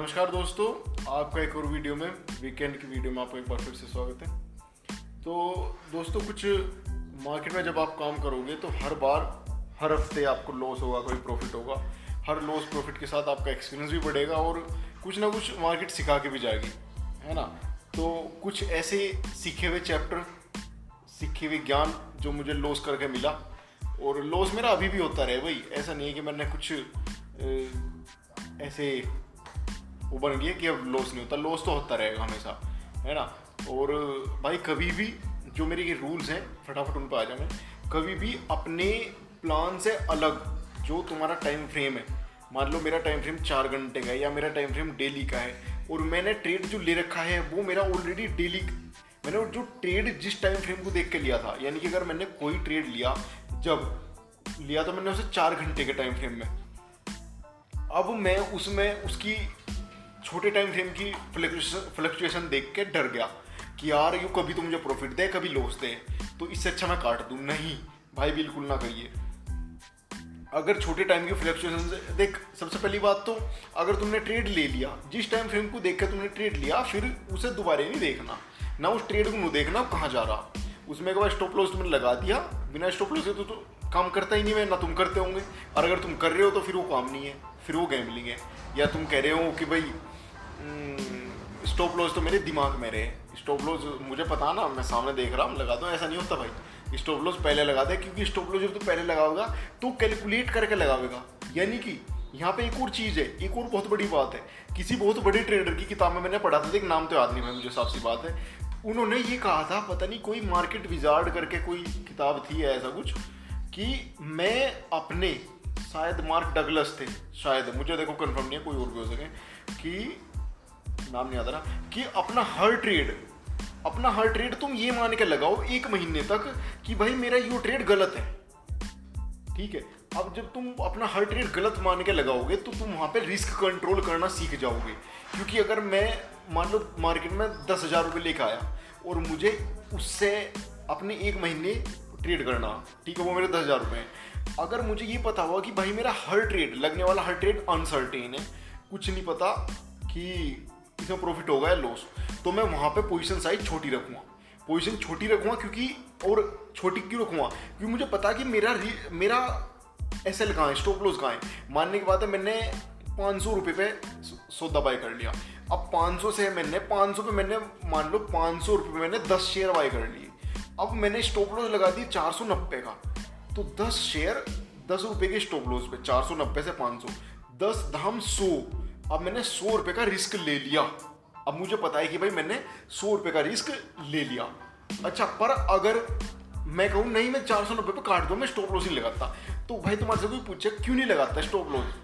नमस्कार दोस्तों, आपका एक और वीडियो में वीकेंड की वीडियो में आपको एक बार फिर से स्वागत है। तो दोस्तों, कुछ मार्केट में जब आप काम करोगे तो हर बार, हर हफ़्ते आपको लॉस होगा, कोई प्रॉफिट होगा। हर लॉस प्रॉफिट के साथ आपका एक्सपीरियंस भी बढ़ेगा और कुछ ना कुछ मार्केट सिखा के भी जाएगी, है ना? तो कुछ ऐसे सीखे हुए चैप्टर सीखे हुए ज्ञान जो मुझे लॉस करके मिला। और लॉस मेरा अभी भी होता रहे, भाई। ऐसा नहीं है कि मैंने कुछ ऐसे वो बन गया कि अब लॉस नहीं होता। लॉस तो होता रहेगा हमेशा, है ना? और, भाई, कभी भी जो मेरे ये रूल्स हैं, फटाफट उन पर आ जाए कभी भी अपने प्लान से अलग जो तुम्हारा टाइम फ्रेम है, मान लो मेरा टाइम फ्रेम चार घंटे का है या मेरा टाइम फ्रेम डेली का है, और मैंने ट्रेड जो ले रखा है, वो मेरा ऑलरेडी डेली मैंने जो ट्रेड जिस टाइम फ्रेम को देख के लिया था, यानी कि अगर मैंने कोई ट्रेड लिया, जब लिया तो मैंने उसे चार घंटे के टाइम फ्रेम में। अब मैं उसमें, उसकी छोटे टाइम फ्रेम की फ्लक्चुएशन देख के डर गया कि यार यू कभी तो मुझे प्रॉफिट दे कभी लॉस दे तो इससे अच्छा मैं काट दूँ। नहीं भाई बिल्कुल ना करिए। अगर छोटे टाइम की फ्लक्चुएशन देख सबसे पहली बात तो अगर तुमने ट्रेड ले लिया जिस टाइम फ्रेम को देख कर तुमने ट्रेड लिया फिर उसे दोबारा नहीं देखना। ना उस ट्रेड को नहीं देखना कहाँ जा रहा। उसमें एक बार स्टॉप लॉस तुमने लगा दिया। बिना स्टॉप लॉस के तो, तो काम करता ही नहीं मैं ना तुम करते होंगे। और अगर तुम कर रहे हो तो फिर वो काम नहीं है फिर वो गैमलिंग है। या तुम कह रहे हो कि भाई स्टॉप लॉस तो मेरे दिमाग में रहे। स्टॉप लॉस मुझे पता ना, मैं सामने देख रहा हूँ, लगा दो, ऐसा नहीं होता भाई। स्टॉप लॉस पहले लगा दे, क्योंकि स्टॉप लॉस जब तो पहले लगाओगा तो कैलकुलेट करके लगावेगा। यानी कि, यहाँ पे एक और चीज़ है, एक और बहुत बड़ी बात है। किसी बहुत बड़े ट्रेडर की किताब में मैंने पढ़ा था एक नाम तो याद नहीं भाई, मुझे साफ़ सी बात है। उन्होंने ये कहा था, पता नहीं कोई मार्केट विजार्ड करके कोई किताब थी ऐसा कुछ, कि मैं अपने, शायद मार्क डगलस थे, शायद, मुझे देखो कंफर्म नहीं है, कोई और भी हो सके, कि नाम नहीं आता ना, कि अपना हर ट्रेड अपना हर ट्रेड तुम ये मान के लगाओ एक महीने तक कि भाई मेरा यो ट्रेड गलत है। ठीक है? अब जब तुम अपना हर ट्रेड गलत मान के लगाओगे तो तुम वहाँ पे रिस्क कंट्रोल करना सीख जाओगे। क्योंकि अगर मैं, मान लो मार्केट में दस हज़ार रुपये लेके आया, और मुझे उससे अपने एक महीने ट्रेड करना, ठीक है, वो मेरे दस हज़ार रुपये हैं। अगर मुझे ये पता हुआ कि भाई मेरा हर ट्रेड लगने वाला हर ट्रेड अनसर्टेन है, कुछ नहीं पता कि इसमें प्रॉफिट होगा या लॉस तो मैं वहाँ पे पोजीशन साइज़ छोटी रखूँगा। पोजीशन छोटी रखूँगा क्योंकि, और छोटी क्यों रखूँगा? क्योंकि मुझे पता कि मेरा मेरा एस एल कहाँ है स्टॉप लॉस कहाँ है? मानने के बाद मैंने पाँच सौ रुपये पे सौदा बाय कर लिया। अब पाँच सौ से मैंने, पाँच सौ पे मैंने, मान लो पाँच सौ रुपये मैंने दस शेयर बाय कर लिए। अब मैंने स्टॉप लॉस लगा दी चार सौ नब्बे का। तो दस शेयर दस रुपये के स्टॉप लॉस पे, चार सौ नब्बे से पाँच सौ, दस धाम सौ अब मैंने सौ रुपए का रिस्क ले लिया। अब मुझे पता है कि भाई मैंने सौ रुपए का रिस्क ले लिया। अच्छा पर अगर मैं कहूँ, नहीं, मैं चार सौ नब्बे पर काट दो, मैं स्टॉप लॉस ही लगाता। तो भाई तुम्हारे से कोई पूछे, क्यों नहीं लगाता स्टॉप लॉस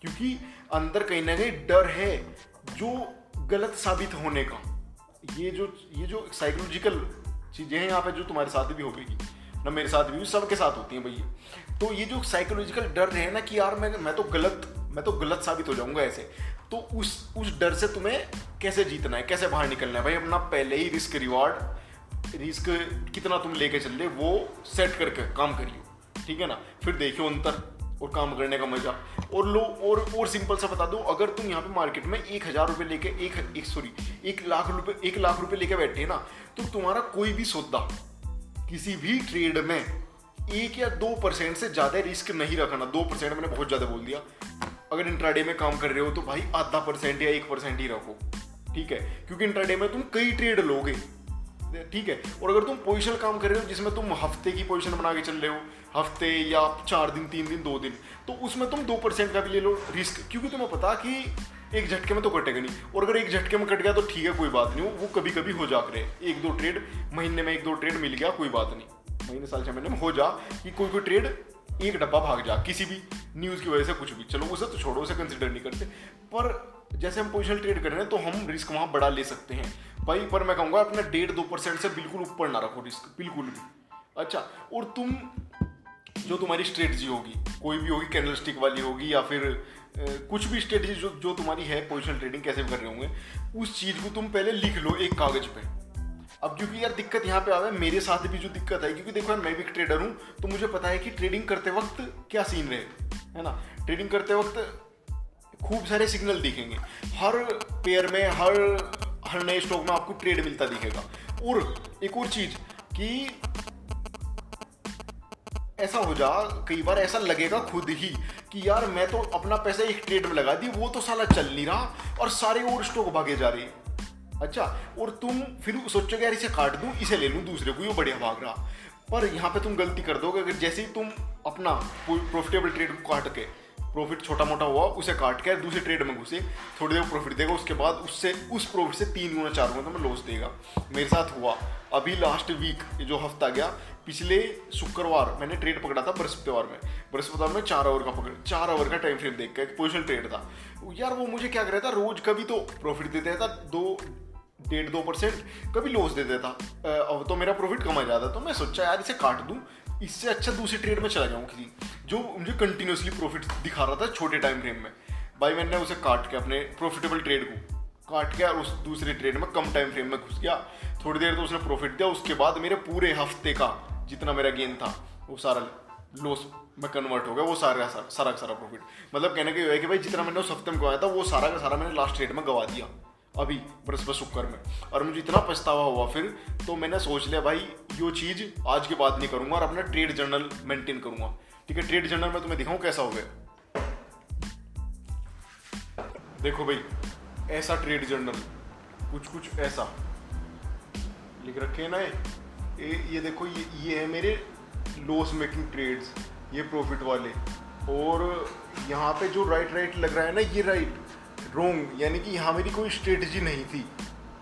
क्योंकि अंदर कहीं ना कहीं डर है जो गलत साबित होने का। ये जो ये जो साइकोलॉजिकल चीज़ें हैं यहाँ पे जो तुम्हारे साथ भी होगी ना मेरे साथ भी सबके साथ होती हैं भैया तो ये जो साइकोलॉजिकल डर है ना कि यार मैं मैं तो गलत मैं तो गलत साबित हो जाऊँगा ऐसे। तो उस उस डर से तुम्हें कैसे जीतना है? कैसे बाहर निकलना है? भाई, अपना पहले ही रिस्क रिवार्ड, रिस्क कितना तुम लेके चल रहे वो सेट करके काम करियो। ठीक है ना? फिर देखियो अंतर और काम करने का मज़ा। और लो, और और सिंपल सा बता दो, अगर तुम यहाँ पे मार्केट में एक हज़ार रुपये लेके, एक एक सॉरी एक लाख रुपए एक लाख रुपए लेके बैठे ना तो तुम्हारा कोई भी सौदा, किसी भी ट्रेड में एक या दो परसेंट से ज़्यादा रिस्क नहीं रखना। दो परसेंट मैंने बहुत ज़्यादा बोल दिया। अगर इंट्राडे में काम कर रहे हो तो भाई आधा परसेंट या एक परसेंट ही रखो, ठीक है? क्योंकि इंट्राडे में तुम कई ट्रेड लोगे, ठीक है? और अगर तुम पोजिशन काम कर रहे हो जिसमें तुम हफ़्ते की पोजिशन बना के चल रहे हो, हफ़्ते या चार दिन, तीन दिन, दो दिन तो उसमें तुम दो परसेंट का भी ले लो रिस्क क्योंकि तुम्हें पता कि एक झटके में तो कटेगा नहीं। और अगर एक झटके में कट गया तो ठीक है, कोई बात नहीं, वो कभी कभी हो जा करे। एक दो ट्रेड महीने में एक दो ट्रेड मिल गया, कोई बात नहीं। महीने, साल, छह महीने में हो जा कि कोई कोई ट्रेड एक डब्बा भाग जा, किसी भी न्यूज़ की वजह से, कुछ भी। चलो, उसे तो छोड़ो, उसे कंसिडर नहीं करते। पर जैसे हम पोजिशनल ट्रेड कर रहे हैं तो हम रिस्क वहाँ बढ़ा ले सकते हैं। भाई, पर मैं कहूँगा, अपना डेढ़ दो परसेंट से बिल्कुल ऊपर ना रखो रिस्क बिल्कुल भी। अच्छा और तुम, जो तुम्हारी स्ट्रेटजी होगी, कोई भी होगी कैंडल स्टिक वाली होगी, या फिर कुछ भी स्ट्रेटजी जो जो तुम्हारी है पोजिशनल ट्रेडिंग कैसे कर रहे होंगे, उस चीज़ को तुम पहले लिख लो एक कागज़ पे। अब क्योंकि यार दिक्कत यहाँ पे आवे मेरे साथ भी जो दिक्कत है क्योंकि देखो यार, मैं भी एक ट्रेडर हूँ तो मुझे पता है कि ट्रेडिंग करते वक्त क्या सीन रहे, है ना? ट्रेडिंग करते वक्त खूब सारे सिग्नल दिखेंगे। हर पेयर में, हर हर नए स्टॉक में आपको ट्रेड मिलता दिखेगा। और एक और चीज़ कि ऐसा हो जा, कई बार ऐसा लगेगा खुद ही कि यार, मैं तो अपना पैसा एक ट्रेड में लगा दी, वो तो साला चल नहीं रहा, और सारे और स्टॉक भागे जा रहे अच्छा और तुम फिर सोचोगे, यार इसे काट दूँ, इसे ले लूँ दूसरे को, ये बढ़िया भाग रहा। पर यहाँ पे तुम गलती कर दोगे, अगर जैसे ही तुम अपना प्रॉफिटेबल ट्रेड को काट के प्रॉफिट छोटा मोटा हुआ, उसे काट के दूसरे ट्रेड में घुसे, थोड़ी देर प्रॉफिट देगा, उसके बाद उससे, उस प्रॉफिट से तीन गुना चार गुना तो मैं लॉस देगा। मेरे साथ हुआ। अभी लास्ट वीक जो हफ़्ता गया, पिछले शुक्रवार मैंने ट्रेड पकड़ा था बृहस्पतिवार में। बृहस्पतिवार में चार ओवर का पकड़, चार ओवर का टाइम फ्रेम देख के एक पोजिशन ट्रेड था। यार वो मुझे क्या कर रहा था, रोज कभी तो प्रॉफिट देता था दो डेढ़ दो परसेंट कभी लॉस दे देता। तो मेरा प्रॉफिट कम आ जाता तो मैं सोचा, यार, इसे काट दूँ, इससे अच्छा दूसरे ट्रेड में चला जाऊँ किसी जो मुझे कंटिन्यूसली प्रॉफिट दिखा रहा था छोटे टाइम फ्रेम में। भाई, मैंने उसे काट के अपने प्रॉफिटेबल ट्रेड को काट के उस दूसरे ट्रेड में कम टाइम फ्रेम में घुस गया। थोड़ी देर तो उसने प्रॉफिट दिया, उसके बाद मेरे पूरे हफ़्ते का जितना मेरा गेन था, वो सारा लॉस में कन्वर्ट हो गया, वो सारा सारा सारा सारा प्रॉफिट मतलब कहने का ये है कि भाई, जितना मैंने उस हफ़्ते में गवाया था, वो सारा का सारा मैंने लास्ट ट्रेड में गवा दिया। अभी बृहस्पति में। और मुझे इतना पछतावा हुआ फिर तो मैंने सोच लिया, भाई, यो चीज़ आज के बाद नहीं करूँगा और अपना ट्रेड जर्नल मेंटेन करूँगा। ठीक है, ट्रेड जर्नल में तुम्हें दिखाऊँ कैसा हो गया? देखो भाई, ऐसा ट्रेड जर्नल कुछ कुछ ऐसा। लिख रखे ना ये? ये देखो, ये ये है मेरे लॉस मेकिंग ट्रेड्स ये प्रॉफिट वाले। और यहाँ पे जो राइट राइट लग रहा है ना, ये राइट रोंग यानी कि यहाँ मेरी कोई स्ट्रेटजी नहीं थी।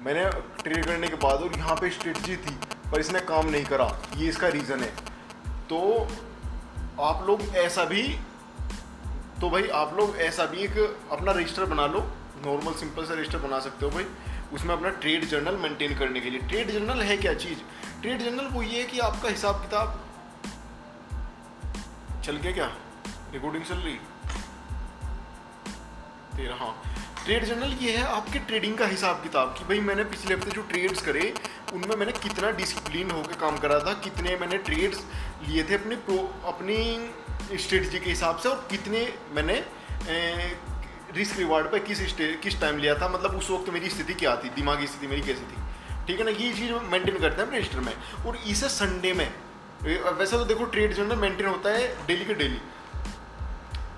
मैंने ट्रेड करने के बाद और यहाँ पे स्ट्रेटजी थी, पर इसने काम नहीं करा। ये इसका रीज़न है। तो आप लोग ऐसा भी तो भाई आप लोग ऐसा भी एक अपना रजिस्टर बना लो। नॉर्मल सिंपल सा रजिस्टर बना सकते हो भाई। उसमें अपना ट्रेड जर्नल मेंटेन करने के लिए। ट्रेड जर्नल है क्या चीज़? ट्रेड जर्नल वो ये है कि आपका हिसाब किताब चल गया क्या? रिकॉर्डिंग चल रही? तेरा हाँ ट्रेड जर्नल ये है आपके ट्रेडिंग का हिसाब किताब कि भाई मैंने पिछले हफ़्ते जो ट्रेड्स करे उनमें मैंने कितना डिसिप्लिन होकर काम करा था कितने मैंने ट्रेड्स लिए थे अपने प्रो अपनी स्ट्रेटजी के हिसाब से और कितने मैंने ए, रिस्क रिवार्ड पर किस किस टाइम लिया था मतलब उस वक्त मेरी स्थिति क्या थी दिमागी स्थिति मेरी कैसी थी। ठीक है ना? ये चीज़ मेंटेन करते हैं अपने रजिस्टर में। और इसे संडे में वैसे तो देखो ट्रेड जर्नल मेंटेन होता है डेली के डेली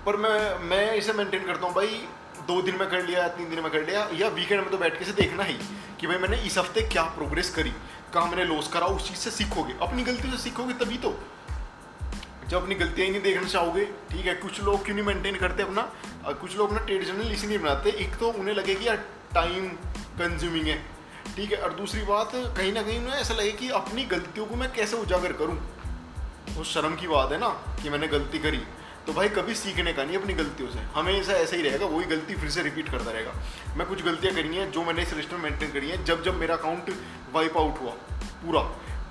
पर मैं मैं इसे मेंटेन करता हूँ भाई दो दिन में कर लिया, तीन दिन में कर लिया, या वीकेंड में तो बैठ के से देखना ही कि भाई मैंने इस हफ़्ते क्या प्रोग्रेस करी, कहाँ मैंने लॉस करा, उस चीज़ से सीखोगे। अपनी गलती से सीखोगे तभी तो। जब अपनी गलतियाँ ही नहीं देखना चाहोगे, ठीक है, कुछ लोग क्यों नहीं मेंटेन करते अपना? कुछ लोग अपना ट्रेड जर्नल इसी नहीं बनाते, एक तो उन्हें लगे कि यार टाइम कंज्यूमिंग है, ठीक है, और दूसरी बात, कहीं ना कहीं उन्हें ऐसा लगे कि अपनी गलतियों को मैं कैसे उजागर करूँ? वो शर्म की बात है ना, कि मैंने गलती करी। तो भाई कभी सीखने का नहीं अपनी गलतियों से। हमेशा ऐसा ही रहेगा वही गलती फिर से रिपीट करता रहेगा। मैं कुछ गलतियाँ करी हैं जो मैंने इस रजिस्टर मेंटेन करी हैं जब जब मेरा अकाउंट वाइप आउट हुआ पूरा।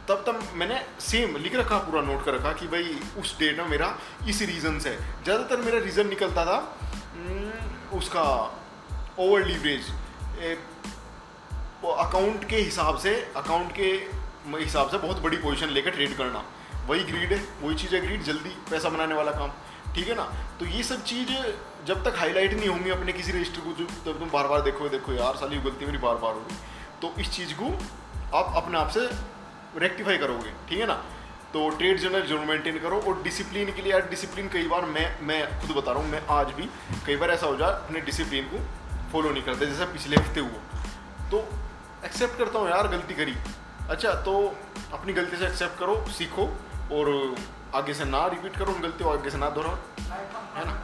तब तब मैंने सेम लिख रखा पूरा नोट कर रखा कि भाई उस डेट में मेरा इस रीज़न से ज़्यादातर मेरा रीज़न निकलता था हम्म, उसका ओवर लीवरेज अकाउंट के हिसाब से अकाउंट के हिसाब से बहुत बड़ी पोजीशन लेकर ट्रेड करना। वही ग्रीड है वही चीज़ है ग्रीड जल्दी पैसा बनाने वाला काम। ठीक है ना? तो ये सब चीज़ जब तक हाईलाइट नहीं होंगी अपने किसी रजिस्टर को, जो तब तुम बार बार देखो देखो यार, साली गलती मेरी बार बार होगी तो इस चीज़ को आप अपने आप से रेक्टिफाई करोगे, ठीक है ना? तो ट्रेड जर्नल ज़रूर मेंटेन करो और डिसिप्लिन के लिए यार डिसिप्लिन कई बार मैं मैं खुद बता रहा हूँ, मैं आज भी कई बार ऐसा हो जाए अपने डिसिप्लिन को फॉलो नहीं करते, जैसे पिछले हफ़्ते हुआ। तो एक्सेप्ट करता हूँ यार, गलती करी। अच्छा तो अपनी गलती से एक्सेप्ट करो, सीखो और आगे से ना रिपीट करो गलती हो आगे से ना दोहराओ। है ना?